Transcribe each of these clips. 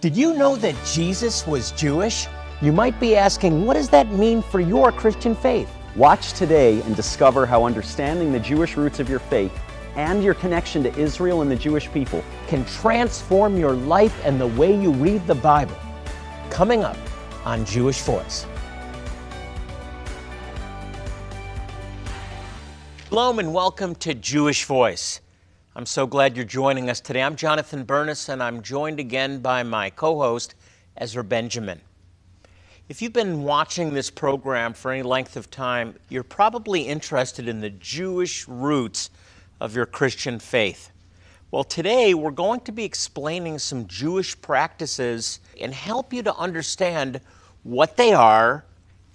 Did you know that Jesus was Jewish? You might be asking, what does that mean for your Christian faith? Watch today and discover how understanding the Jewish roots of your faith and your connection to Israel and the Jewish people Can transform your life and the way you read the Bible. Coming up on Jewish Voice. Shalom and welcome to Jewish Voice. I'm so glad you're joining us today. I'm Jonathan Bernis and I'm joined again by my co host, Ezra Benjamin. If you've been watching this program for any length of time, you're probably interested in the Jewish roots of your Christian faith. Well, today we're going to be explaining some Jewish practices and help you to understand what they are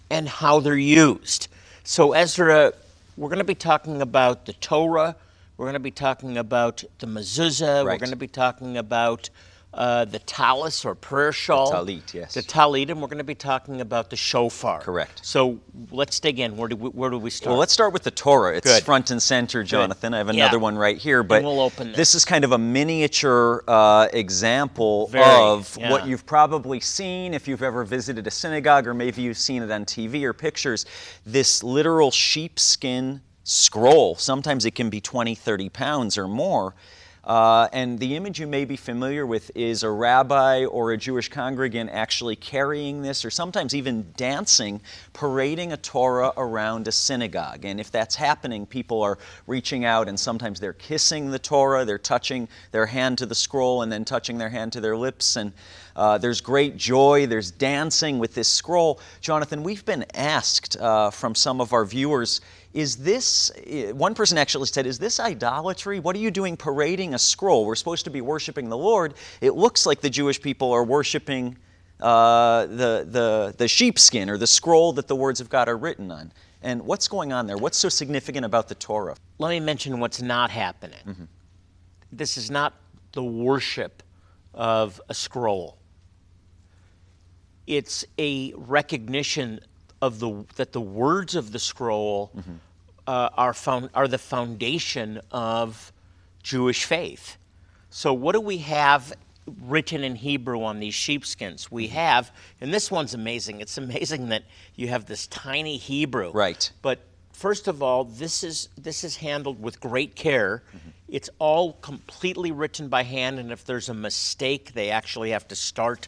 and how they're used. So, Ezra, we're going to be talking about the Torah, we're going to be talking about the mezuzah, we're going to be talking about uh, the talis or prayer shawl. The talit, yes. The talit, and we're going to be talking about the shofar. Correct. So let's dig in. Where do we, where do we start? Well, let's start with the Torah. It's Good. front and center, Jonathan. I have Yeah. another one right here, but we'll open this. this is kind of a miniature uh, example Very, of yeah. what you've probably seen if you've ever visited a synagogue, or maybe you've seen it on TV or pictures. This literal sheepskin scroll. Sometimes it can be 20, 30 pounds or more. Uh, and the image you may be familiar with is a rabbi or a Jewish congregant actually carrying this, or sometimes even dancing, parading a Torah around a synagogue. And if that's happening, people are reaching out and sometimes they're kissing the Torah, they're touching their hand to the scroll and then touching their hand to their lips. And uh, there's great joy, there's dancing with this scroll. Jonathan, we've been asked uh, from some of our viewers is this, eh, one person actually said, is this idolatry? What are you doing parading a scroll? We're supposed to be worshiping the Lord. It looks like the Jewish people are worshiping uh, the, the, the sheepskin or the scroll that the words of God are written on. And what's going on there? What's so significant about the Torah? Let me mention what's not happening. Mm-hmm. This is not the worship of a scroll. It's a recognition of the that the words of the scroll Mm-hmm. uh, are found are the foundation of Jewish faith. So what do we have written in Hebrew on these sheepskins? We Mm-hmm. have, and this one's amazing. It's amazing that you have this tiny Hebrew. Right. But first of all, this is this is handled with great care. It's all completely written by hand, and if there's a mistake, they actually have to start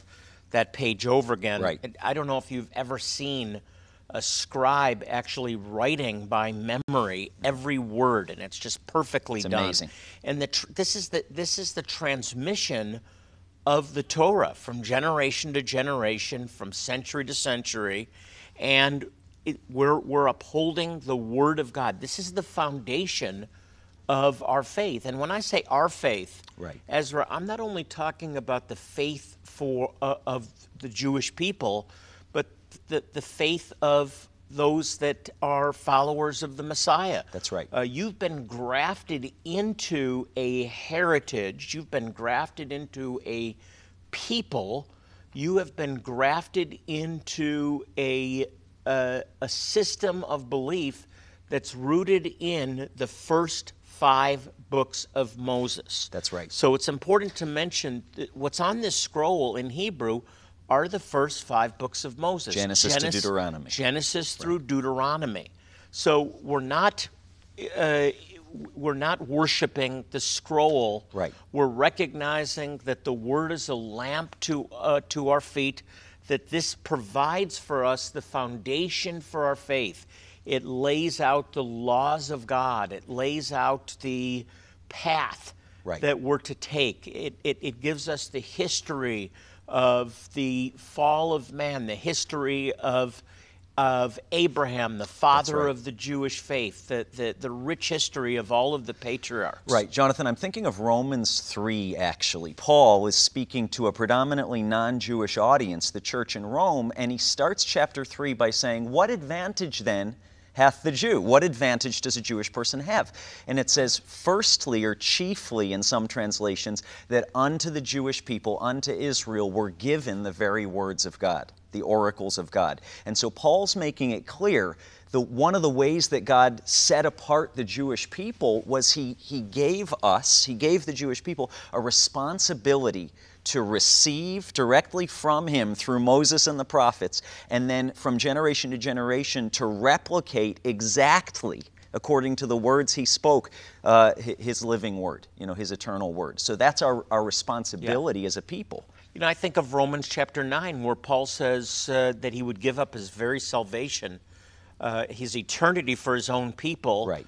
that page over again. Right. And I don't know if you've ever seen a scribe actually writing by memory every word, and it's just perfectly It's done. amazing. And the tr- this is the this is the transmission of the Torah from generation to generation, from century to century, and it, we're we're upholding the Word of God. This is the foundation of our faith. And when I say our faith, Right. Ezra, I'm not only talking about the faith for uh, of the Jewish people, the the faith of those that are followers of the Messiah. That's right. Uh, you've been grafted into a heritage. You've been grafted into a people. You have been grafted into a a, a system of belief that's rooted in the first five books of Moses. That's right. So it's important to mention that what's on this scroll in Hebrew are the first five books of Moses Genesis to Deuteronomy. Genesis through Deuteronomy. So we're not uh, we're not worshiping the scroll. Right. We're recognizing that the Word is a lamp to uh, to our feet. That this provides for us the foundation for our faith. It lays out the laws of God. It lays out the path Right. that we're to take. It, it, it gives us the history of the fall of man, the history of, of Abraham, the father right. of the Jewish faith, the, the, the rich history of all of the patriarchs. Right, Jonathan, I'm thinking of Romans 3, actually. Paul is speaking to a predominantly non Jewish audience, the church in Rome, and he starts chapter 3 by saying, What advantage then hath the Jew? What advantage does a Jewish person have? And it says, firstly, or chiefly in some translations, that unto the Jewish people, unto Israel, were given the very words of God, the oracles of God. And so Paul's making it clear the, one of the ways that God set apart the Jewish people was he, he gave us, He gave the Jewish people a responsibility to receive directly from him through Moses and the prophets, and then from generation to generation to replicate exactly according to the words he spoke, uh, his living word, you know, his eternal word. So that's our, our responsibility yeah. as a people. You know, I think of Romans chapter 9, where Paul says uh, that he would give up his very salvation, uh, his eternity for his own people. Right.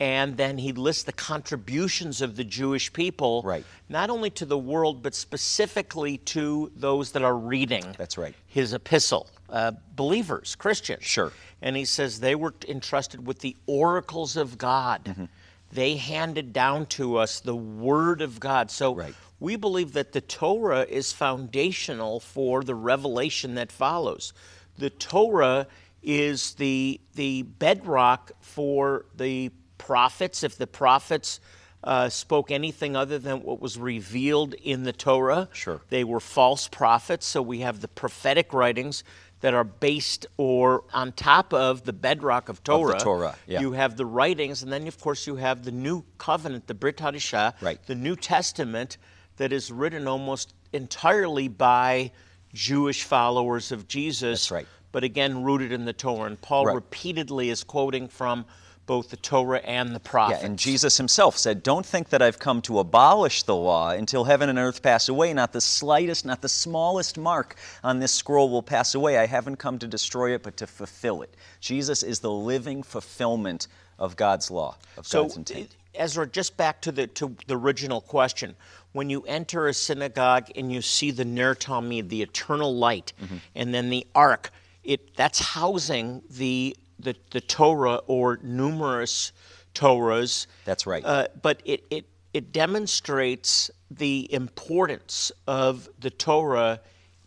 And then he lists the contributions of the Jewish people, right. not only to the world, but specifically to those that are reading That's right. his epistle, uh, believers, Christians. Sure. And he says they were entrusted with the oracles of God. Mm-hmm. They handed down to us the Word of God. So right we believe that the Torah is foundational for the revelation that follows. The Torah is the, the bedrock for the prophets. If the prophets uh, spoke anything other than what was revealed in the Torah, sure. they were false prophets. So we have the prophetic writings that are based or on top of the bedrock of Torah. Of Torah yeah. You have the writings, and then of course you have the new covenant, the Brit Hadashah, right. the New Testament that is written almost entirely by Jewish followers of Jesus. That's right. But again, rooted in the Torah. And Paul right. repeatedly is quoting from both the Torah and the prophets. Yeah, and Jesus himself said, Don't think that I've come to abolish the law until heaven and earth pass away. Not the slightest, not the smallest mark on this scroll will pass away. I haven't come to destroy it, but to fulfill it. Jesus is the living fulfillment of God's law, of so, God's intent. Ezra, just back to the to the original question when you enter a synagogue and you see the Ner Tamid, the eternal light, mm-hmm. and then the ark, it that's housing the the, the Torah or numerous Torahs. That's right. Uh, but it, it it demonstrates the importance of the Torah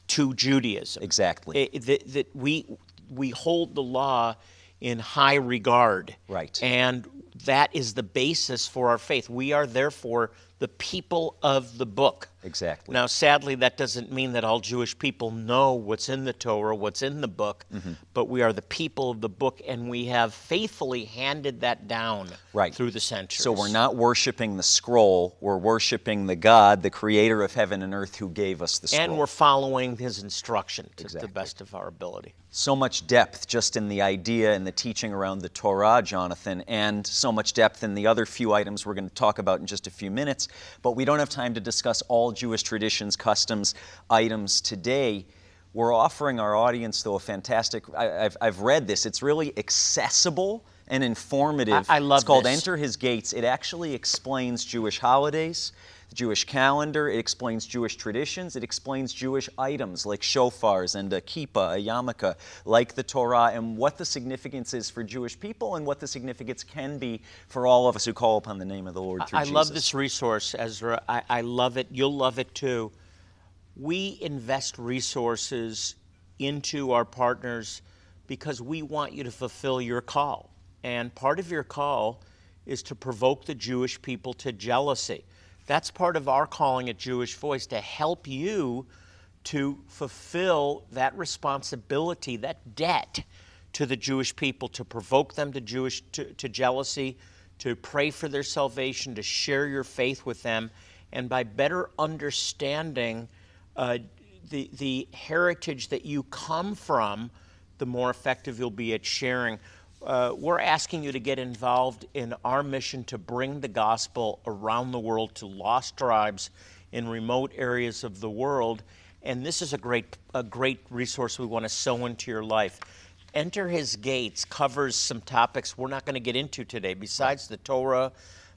to Judaism. Exactly. That, that we we hold the law in high regard. Right. And that is the basis for our faith. We are therefore the people of the book. Exactly. Now, sadly, that doesn't mean that all Jewish people know what's in the Torah, what's in the book, mm-hmm. but we are the people of the book, and we have faithfully handed that down right. through the centuries. So we're not worshiping the scroll, we're worshiping the God, the creator of heaven and earth, who gave us the scroll. And we're following his instruction to exactly. the best of our ability. So much depth just in the idea and the teaching around the Torah, Jonathan, and so much depth in the other few items we're going to talk about in just a few minutes. But we don't have time to discuss all Jewish traditions, customs, items today. We're offering our audience, though, a fantastic. I, have I've read this. It's really accessible and informative. I, I love It's called this. Enter His Gates. It actually explains Jewish holidays the Jewish calendar, it explains Jewish traditions, it explains Jewish items like shofars and a kippah, a yarmulke, like the Torah, and what the significance is for Jewish people and what the significance can be for all of us who call upon the name of the Lord through I Jesus. love this resource, Ezra. I, I love it. You'll love it too. We invest resources into our partners because we want you to fulfill your call. And part of your call is to provoke the Jewish people to jealousy. That's part of our calling at Jewish Voice to help you to fulfill that responsibility, that debt to the Jewish people, to provoke them to Jewish to, to jealousy, to pray for their salvation, to share your faith with them, and by better understanding uh, the the heritage that you come from, the more effective you'll be at sharing uh, we're asking you to get involved in our mission to bring the gospel around the world to lost tribes in remote areas of the world. And this is a great, a great resource we want to sow into your life. Enter His Gates covers some topics we're not going to get into today. Besides the Torah,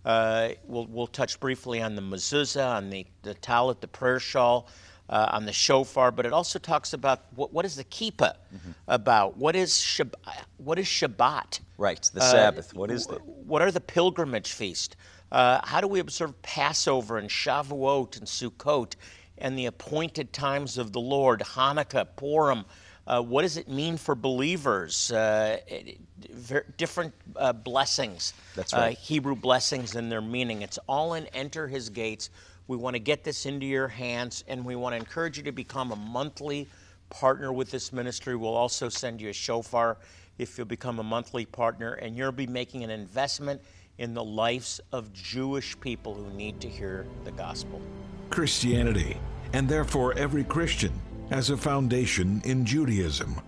uh, we'll, we'll touch briefly on the mezuzah, on the, the talit, the prayer shawl, uh, on the shofar, but it also talks about what, what is the kippah mm-hmm. about? What is, Shab- what is Shabbat? Right, the uh, Sabbath. What is it? What are the pilgrimage feast? Uh, how do we observe Passover and Shavuot and Sukkot and the appointed times of the Lord, Hanukkah, Purim? Uh, what does it mean for believers? Uh, different uh, blessings. That's right. Hebrew blessings and their meaning. It's all in Enter His Gates. We want to get this into your hands, and we want to encourage you to become a monthly partner with this ministry. We'll also send you a shofar if you'll become a monthly partner, and you'll be making an investment in the lives of Jewish people who need to hear the gospel. Christianity and therefore every Christian, as a foundation in Judaism.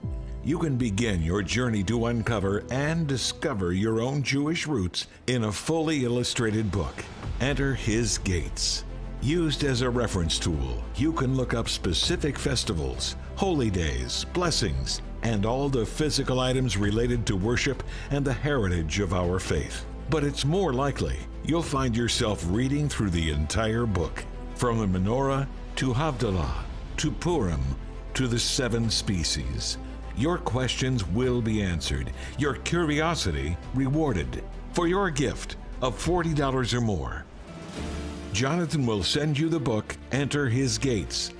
You can begin your journey to uncover and discover your own Jewish roots in a fully illustrated book. Enter His Gates. Used as a reference tool, you can look up specific festivals, holy days, blessings, and all the physical items related to worship and the heritage of our faith. But it's more likely you'll find yourself reading through the entire book, from the menorah to Havdalah to Purim to the seven species. Your questions will be answered, your curiosity rewarded. For your gift of $40 or more, Jonathan will send you the book Enter His Gates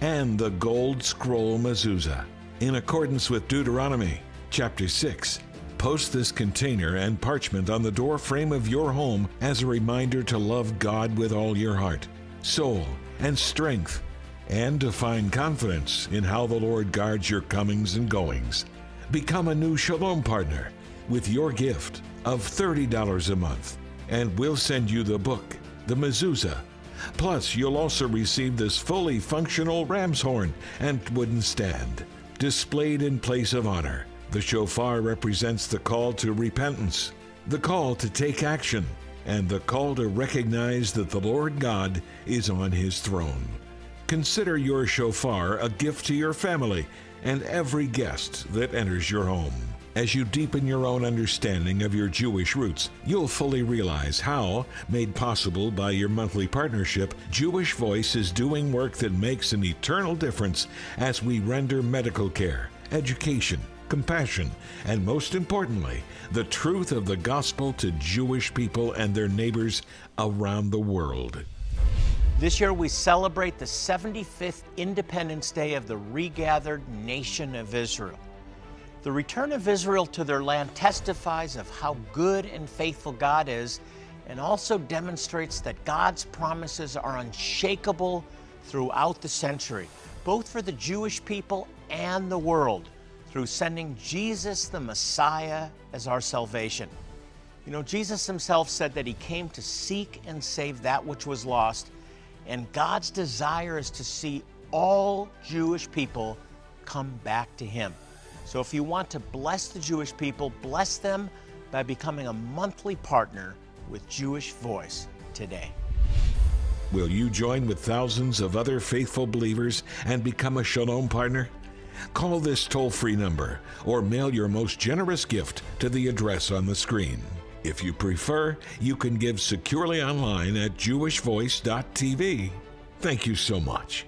and the Gold Scroll Mezuzah. In accordance with Deuteronomy chapter 6, post this container and parchment on the door frame of your home as a reminder to love God with all your heart, soul, and strength, and to find confidence in how the Lord guards your comings and goings. Become a new Shalom partner with your gift of $30 a month, and we'll send you the book, the Mezuzah. Plus, you'll also receive this fully functional ram's horn and wooden stand, displayed in place of honor. The shofar represents the call to repentance, the call to take action, and the call to recognize that the Lord God is on his throne. Consider your shofar a gift to your family and every guest that enters your home. As you deepen your own understanding of your Jewish roots, you'll fully realize how, made possible by your monthly partnership, Jewish Voice is doing work that makes an eternal difference as we render medical care, education, compassion, and most importantly, the truth of the gospel to Jewish people and their neighbors around the world. This year we celebrate the 75th Independence Day of the regathered nation of Israel. The return of Israel to their land testifies of how good and faithful God is and also demonstrates that God's promises are unshakable throughout the century, both for the Jewish people and the world, through sending Jesus the Messiah as our salvation. You know, Jesus himself said that he came to seek and save that which was lost, and God's desire is to see all Jewish people come back to him. So if you want to bless the Jewish people, bless them by becoming a monthly partner with Jewish Voice today. Will you join with thousands of other faithful believers and become a Shalom partner? Call this toll free number or mail your most generous gift to the address on the screen. If you prefer, you can give securely online at jewishvoice.tv. Thank you so much.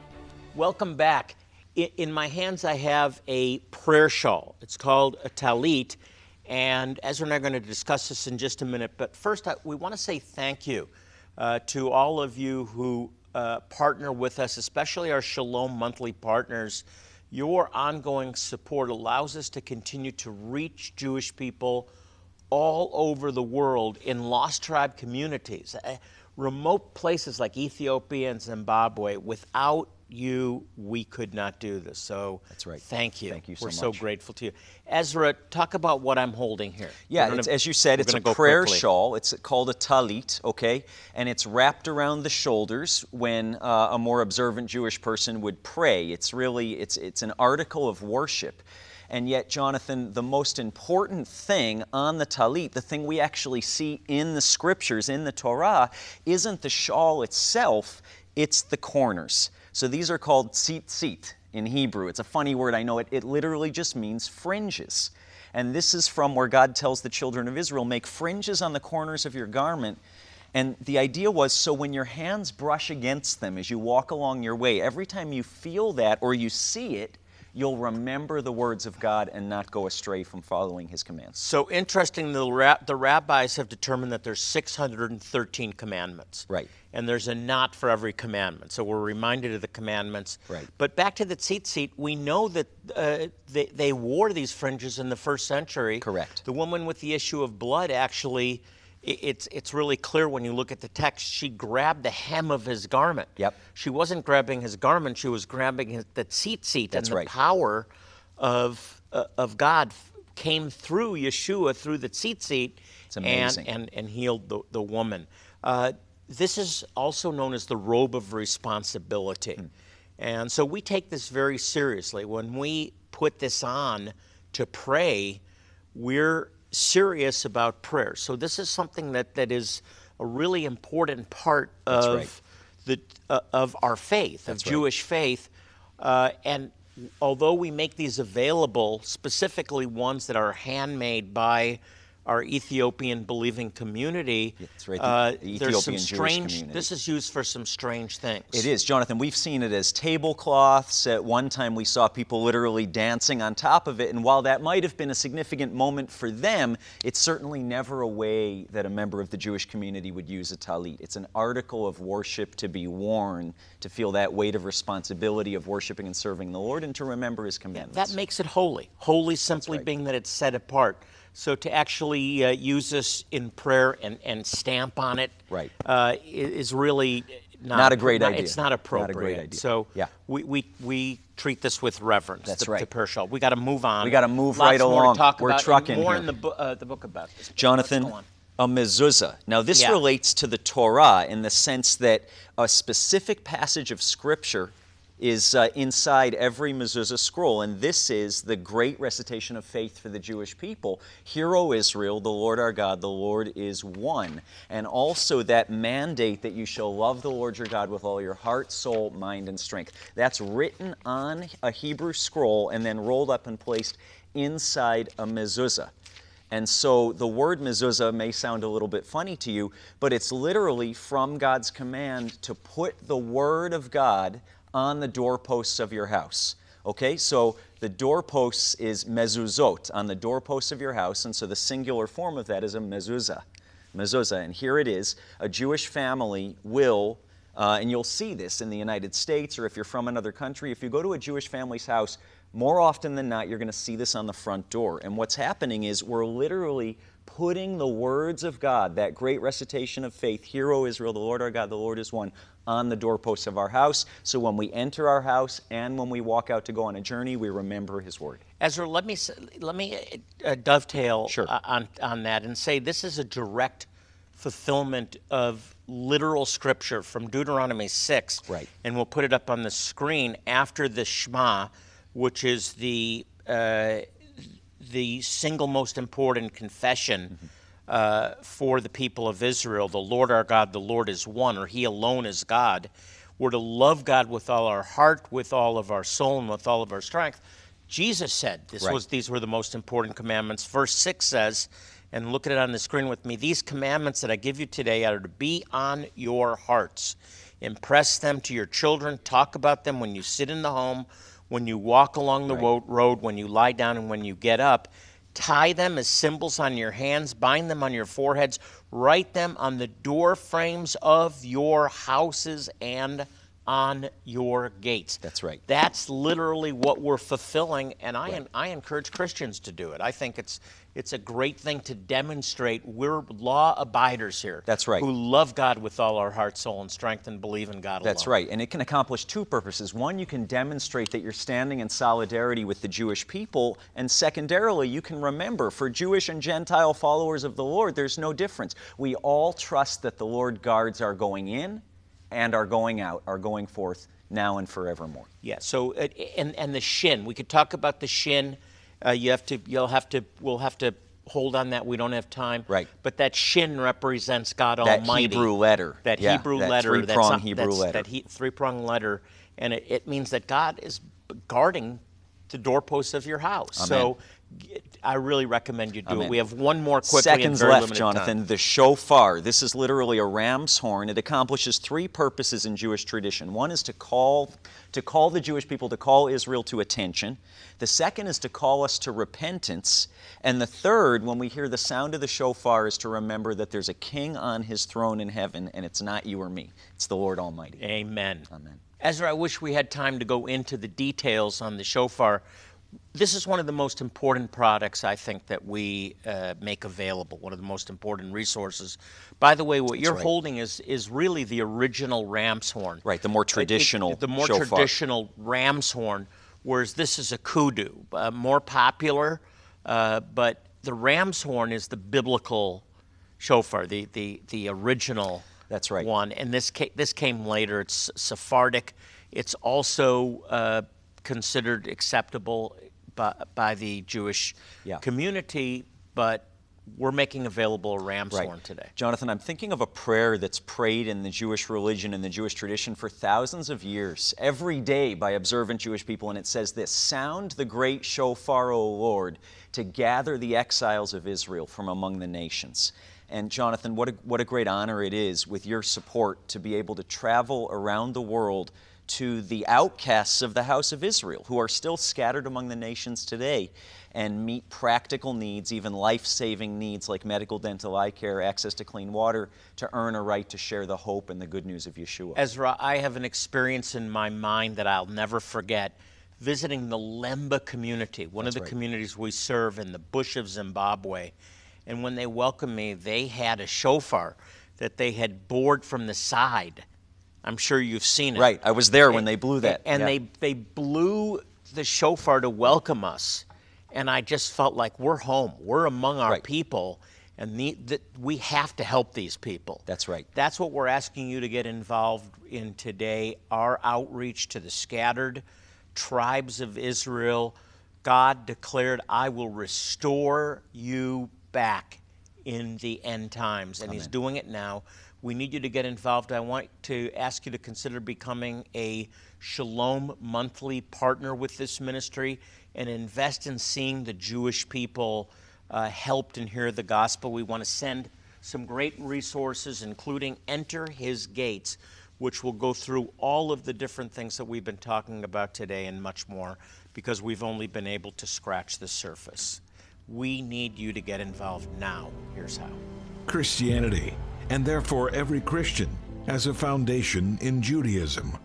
Welcome back in my hands, I have a prayer shawl. It's called a talit. And Ezra and I are going to discuss this in just a minute. But first, I, we want to say thank you uh, to all of you who uh, partner with us, especially our Shalom monthly partners. Your ongoing support allows us to continue to reach Jewish people all over the world in lost tribe communities, uh, remote places like Ethiopia and Zimbabwe, without you, we could not do this. So that's right. Thank you. Thank you so We're much. so grateful to you. Ezra, talk about what I'm holding here. Yeah, gonna, as you said, it's a prayer quickly. shawl. It's called a talit, okay? And it's wrapped around the shoulders when uh, a more observant Jewish person would pray. It's really, it's, it's an article of worship. And yet, Jonathan, the most important thing on the talit, the thing we actually see in the scriptures, in the Torah, isn't the shawl itself, it's the corners. So these are called tzitzit in Hebrew. It's a funny word, I know it. It literally just means fringes. And this is from where God tells the children of Israel make fringes on the corners of your garment. And the idea was so when your hands brush against them as you walk along your way, every time you feel that or you see it, you'll remember the words of God and not go astray from following His commands. So interesting, the, the rabbis have determined that there's 613 commandments. Right. And there's a knot for every commandment. So we're reminded of the commandments. Right. But back to the tzitzit, we know that uh, they, they wore these fringes in the first century. Correct. The woman with the issue of blood actually it's, it's really clear when you look at the text. She grabbed the hem of his garment. Yep. She wasn't grabbing his garment, she was grabbing his, the tzitzit. That's and the right. power of, uh, of God came through Yeshua, through the tzitzit, It's amazing. and, and, and healed the, the woman. Uh, this is also known as the robe of responsibility. Hmm. And so we take this very seriously. When we put this on to pray, we're serious about prayer. So this is something that, that is a really important part of right. the uh, of our faith, of right. Jewish faith. Uh, and although we make these available, specifically ones that are handmade by our Ethiopian believing community, That's right, the- uh, the there's some Ethiopian Jewish strange. community. This is used for some strange things. It is, Jonathan. We've seen it as tablecloths. At one time, we saw people literally dancing on top of it. And while that might have been a significant moment for them, it's certainly never a way that a member of the Jewish community would use a talit. It's an article of worship to be worn, to feel that weight of responsibility of worshiping and serving the Lord, and to remember His commandments. That makes it holy. Holy simply right. being that it's set apart. So to actually uh, use this in prayer and, and stamp on it Right. uh, is really not, Not a great not- idea. It's not appropriate. Not a great idea. So Yeah. we, we, we treat this with reverence. That's the, right. The prayer shawl. We got to move on. We gotta move Lots right along. To talk We're about, trucking more here. in the, uh, the book about this. Jonathan, a mezuzah. Now, this Yeah. relates to the Torah in the sense that a specific passage of Scripture is uh, inside every mezuzah scroll, and this is the great recitation of faith for the Jewish people. Hear, O Israel, the Lord our God, the Lord is one. And also that mandate that you shall love the Lord your God with all your heart, soul, mind, and strength. That's written on a Hebrew scroll and then rolled up and placed inside a mezuzah. And so the word mezuzah may sound a little bit funny to you, but it's literally from God's command to put the word of God on the doorposts of your house. Okay, so the doorposts is mezuzot, on the doorposts of your house, and so the singular form of that is a mezuzah. Mezuzah, and here it is. A Jewish family will, uh, and you'll see this in the United States, or if you're from another country, if you go to a Jewish family's house, more often than not, you're going to see this on the front door. And what's happening is we're literally putting the words of God, that great recitation of faith, Hear, O Israel, the Lord our God, the Lord is one, on the doorposts of our house. So when we enter our house and when we walk out to go on a journey, we remember His word. Ezra, let me let me uh, dovetail Sure. uh, on on that and say this is a direct fulfillment of literal scripture from Deuteronomy six. Right. And we'll put it up on the screen after the Shema, which is the uh, the single most important confession. Uh, for the people of Israel, the Lord our God, the Lord is one, or He alone is God. We're to love God with all our heart, with all of our soul, and with all of our strength. Jesus said this Right. was these were the most important commandments. Verse six says, and look at it on the screen with me. These commandments that I give you today are to be on your hearts. Impress them to your children. Talk about them when you sit in the home, when you walk along the wo- road, when you lie down, and when you get up. Tie them as symbols on your hands, bind them on your foreheads, write them on the door frames of your houses and on your gates. That's right. That's literally what we're fulfilling, and I, I encourage Christians to do it. I think it's it's a great thing to demonstrate we're law abiders here. That's right. Who love God with all our heart, soul, and strength, and believe in God That's alone. right. And it can accomplish two purposes. One, you can demonstrate that you're standing in solidarity with the Jewish people. And secondarily, you can remember for Jewish and Gentile followers of the Lord, there's no difference. We all trust that the Lord guards our going in and our going out, our going forth now and forevermore. Yeah. So uh, and and the shin. We could talk about the shin. Uh, you have to. You'll have to. We'll have to hold on that. We don't have time. Right. But that shin represents God That Almighty. That Hebrew letter. That Yeah, Hebrew that letter. that's three-prong Hebrew letter. That he, three-prong letter, and it, it means that God is guarding the doorposts of your house. So. I really recommend you do Amen. it. We have one more quickly. Seconds left, Jonathan. Time. The shofar. This is literally a ram's horn. It accomplishes three purposes in Jewish tradition. One is to call to call the Jewish people to call Israel to attention. The second is to call us to repentance. And the third, when we hear the sound of the shofar, is to remember that there's a king on his throne in heaven, and it's not you or me. It's the Lord Almighty. Amen. Amen. Ezra, I wish we had time to go into the details on the shofar. This is one of the most important products I think that we uh, make available. One of the most important resources. By the way, what you're right. holding is is really the original ram's horn. Right, the more It- it- traditional the more shofar. traditional ram's horn, whereas this is a kudu, uh, more popular. Uh, but the ram's horn is the biblical shofar, the the the original. That's right. One, and this ca- this came later. It's Sephardic. It's also uh, considered acceptable by, by the Jewish Yeah. community, but we're making available a ram's Right. horn today. Jonathan, I'm thinking of a prayer that's prayed in the Jewish religion and the Jewish tradition for thousands of years, every day by observant Jewish people, and it says this Sound the great shofar, O Lord, to gather the exiles of Israel from among the nations. And Jonathan, what a, what a great honor it is with your support to be able to travel around the world to the outcasts of the house of Israel who are still scattered among the nations today and meet practical needs, even life saving needs like medical, dental, eye care, access to clean water, to earn a right to share the hope and the good news of Yeshua. Ezra, I have an experience in my mind that I'll never forget visiting the Lemba community, one of the right. communities we serve in the bush of Zimbabwe. And when they welcomed me, they had a shofar that they had bored from the side. I'm sure you've seen it. right, I was there when they blew that. And yeah. they, they blew the shofar to welcome us. And I just felt like we're home. We're among our Right. people. And the, the, we have to help these people. That's right. That's what we're asking you to get involved in today our outreach to the scattered tribes of Israel. God declared, I will restore you back in the end times. And He's doing it now. We need you to get involved. I want to ask you to consider becoming a Shalom monthly partner with this ministry and invest in seeing the Jewish people uh, helped and hear the gospel. We want to send some great resources, including Enter His Gates, which will go through all of the different things that we've been talking about today and much more because we've only been able to scratch the surface. We need you to get involved now. Here's how. Christianity, and therefore every Christian, has a foundation in Judaism.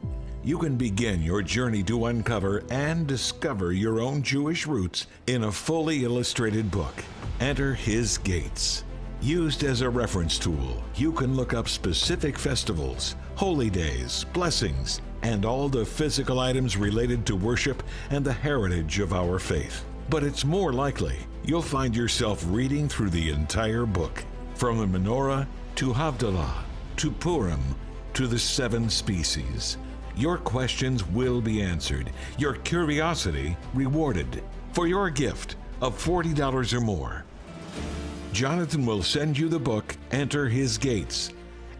You can begin your journey to uncover and discover your own Jewish roots in a fully illustrated book, Enter His Gates. Used as a reference tool, you can look up specific festivals, holy days, blessings, and all the physical items related to worship and the heritage of our faith. But it's more likely you'll find yourself reading through the entire book, from the menorah to Havdalah to Purim to the seven species. Your questions will be answered, your curiosity rewarded. For your gift of $40 or more, Jonathan will send you the book Enter His Gates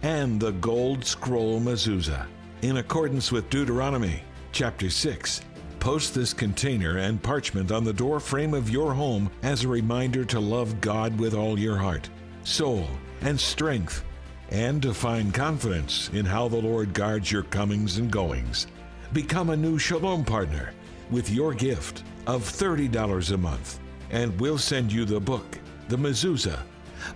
and the Gold Scroll Mezuzah. In accordance with Deuteronomy chapter 6, post this container and parchment on the door frame of your home as a reminder to love God with all your heart, soul, and strength, and to find confidence in how the Lord guards your comings and goings. Become a new Shalom partner with your gift of $30 a month, and we'll send you the book, the Mezuzah.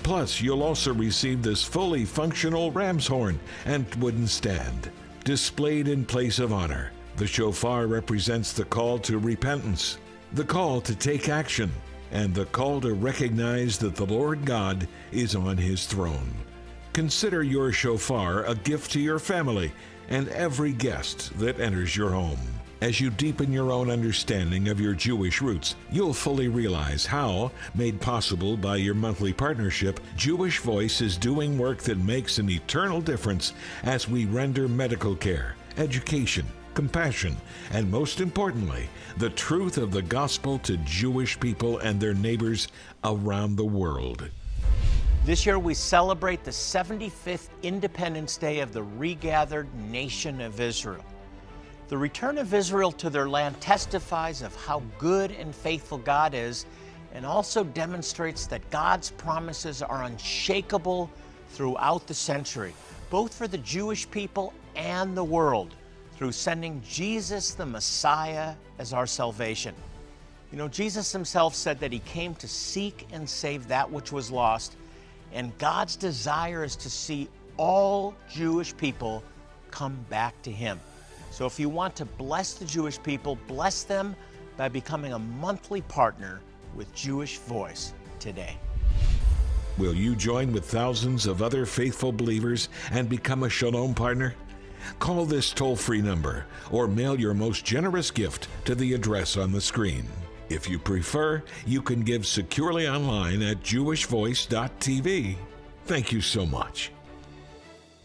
Plus, you'll also receive this fully functional ram's horn and wooden stand. Displayed in place of honor, the shofar represents the call to repentance, the call to take action, and the call to recognize that the Lord God is on his throne. Consider your shofar a gift to your family and every guest that enters your home. As you deepen your own understanding of your Jewish roots, you'll fully realize how, made possible by your monthly partnership, Jewish Voice is doing work that makes an eternal difference as we render medical care, education, compassion, and most importantly, the truth of the gospel to Jewish people and their neighbors around the world. This year we celebrate the 75th Independence Day of the regathered nation of Israel. The return of Israel to their land testifies of how good and faithful God is and also demonstrates that God's promises are unshakable throughout the century, both for the Jewish people and the world, through sending Jesus the Messiah as our salvation. You know, Jesus himself said that he came to seek and save that which was lost, and God's desire is to see all Jewish people come back to him. So if you want to bless the Jewish people, bless them by becoming a monthly partner with Jewish Voice today. Will you join with thousands of other faithful believers and become a Shalom partner? Call this toll free number or mail your most generous gift to the address on the screen. If you prefer, you can give securely online at jewishvoice.tv. Thank you so much.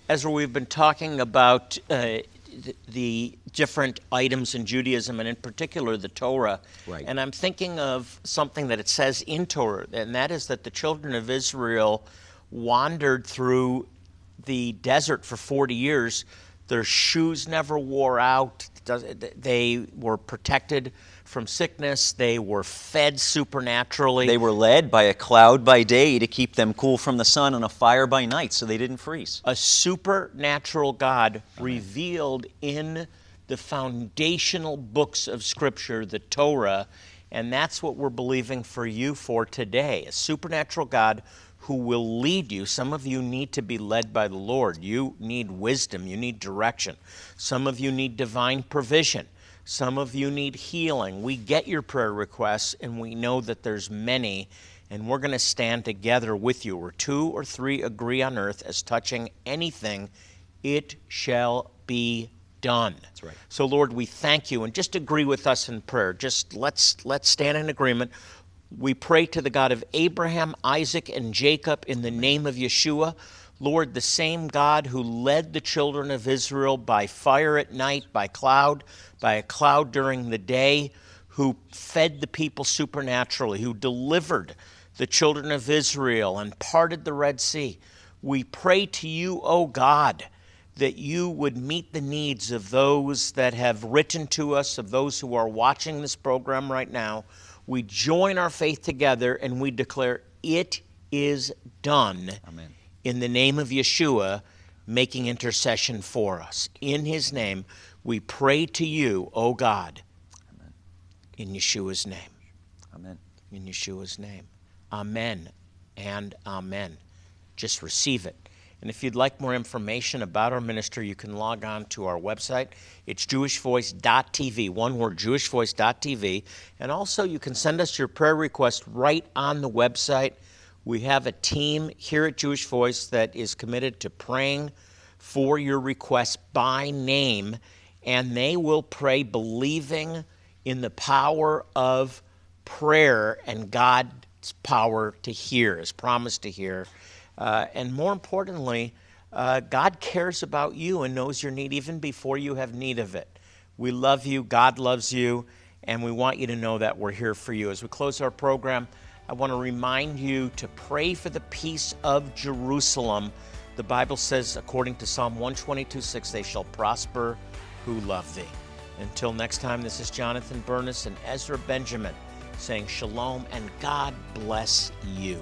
Ezra, we've been talking about uh, the, the different items in Judaism, and in particular the Torah. Right. And I'm thinking of something that it says in Torah, and that is that the children of Israel wandered through the desert for 40 years. Their shoes never wore out. They were protected from sickness. They were fed supernaturally. They were led by a cloud by day to keep them cool from the sun and a fire by night so they didn't freeze. a supernatural God revealed in the foundational books of Scripture, the Torah, and that's what we're believing for you for today. A supernatural God who will lead you. Some of you need to be led by the Lord. You need wisdom, you need direction. Some of you need divine provision. Some of you need healing. We get your prayer requests and we know that there's many and we're going to stand together with you. Where two or three agree on earth as touching anything, it shall be done. That's right. So Lord, we thank you and just agree with us in prayer. Just let's let's stand in agreement. We pray to the God of Abraham, Isaac, and Jacob in the name of Yeshua. Lord, the same God who led the children of Israel by fire at night, by cloud, by a cloud during the day, who fed the people supernaturally, who delivered the children of Israel and parted the Red Sea. We pray to you, O God, that you would meet the needs of those that have written to us, of those who are watching this program right now. We join our faith together and we declare, It is done. Amen. In the name of Yeshua, making intercession for us. In his name, we pray to you, O God. Amen. In Yeshua's name. Amen. In Yeshua's name. Amen and amen. Just receive it. And if you'd like more information about our ministry, you can log on to our website. It's jewishvoice.tv, one word, jewishvoice.tv. And also, you can send us your prayer request right on the website. We have a team here at Jewish Voice that is committed to praying for your requests by name, and they will pray believing in the power of prayer and God's power to hear, His promise to hear. Uh, and more importantly, uh, God cares about you and knows your need even before you have need of it. We love you, God loves you, and we want you to know that we're here for you. As we close our program, I want to remind you to pray for the peace of Jerusalem. The Bible says, according to Psalm 122 6, they shall prosper who love thee. Until next time, this is Jonathan Bernis and Ezra Benjamin saying shalom and God bless you.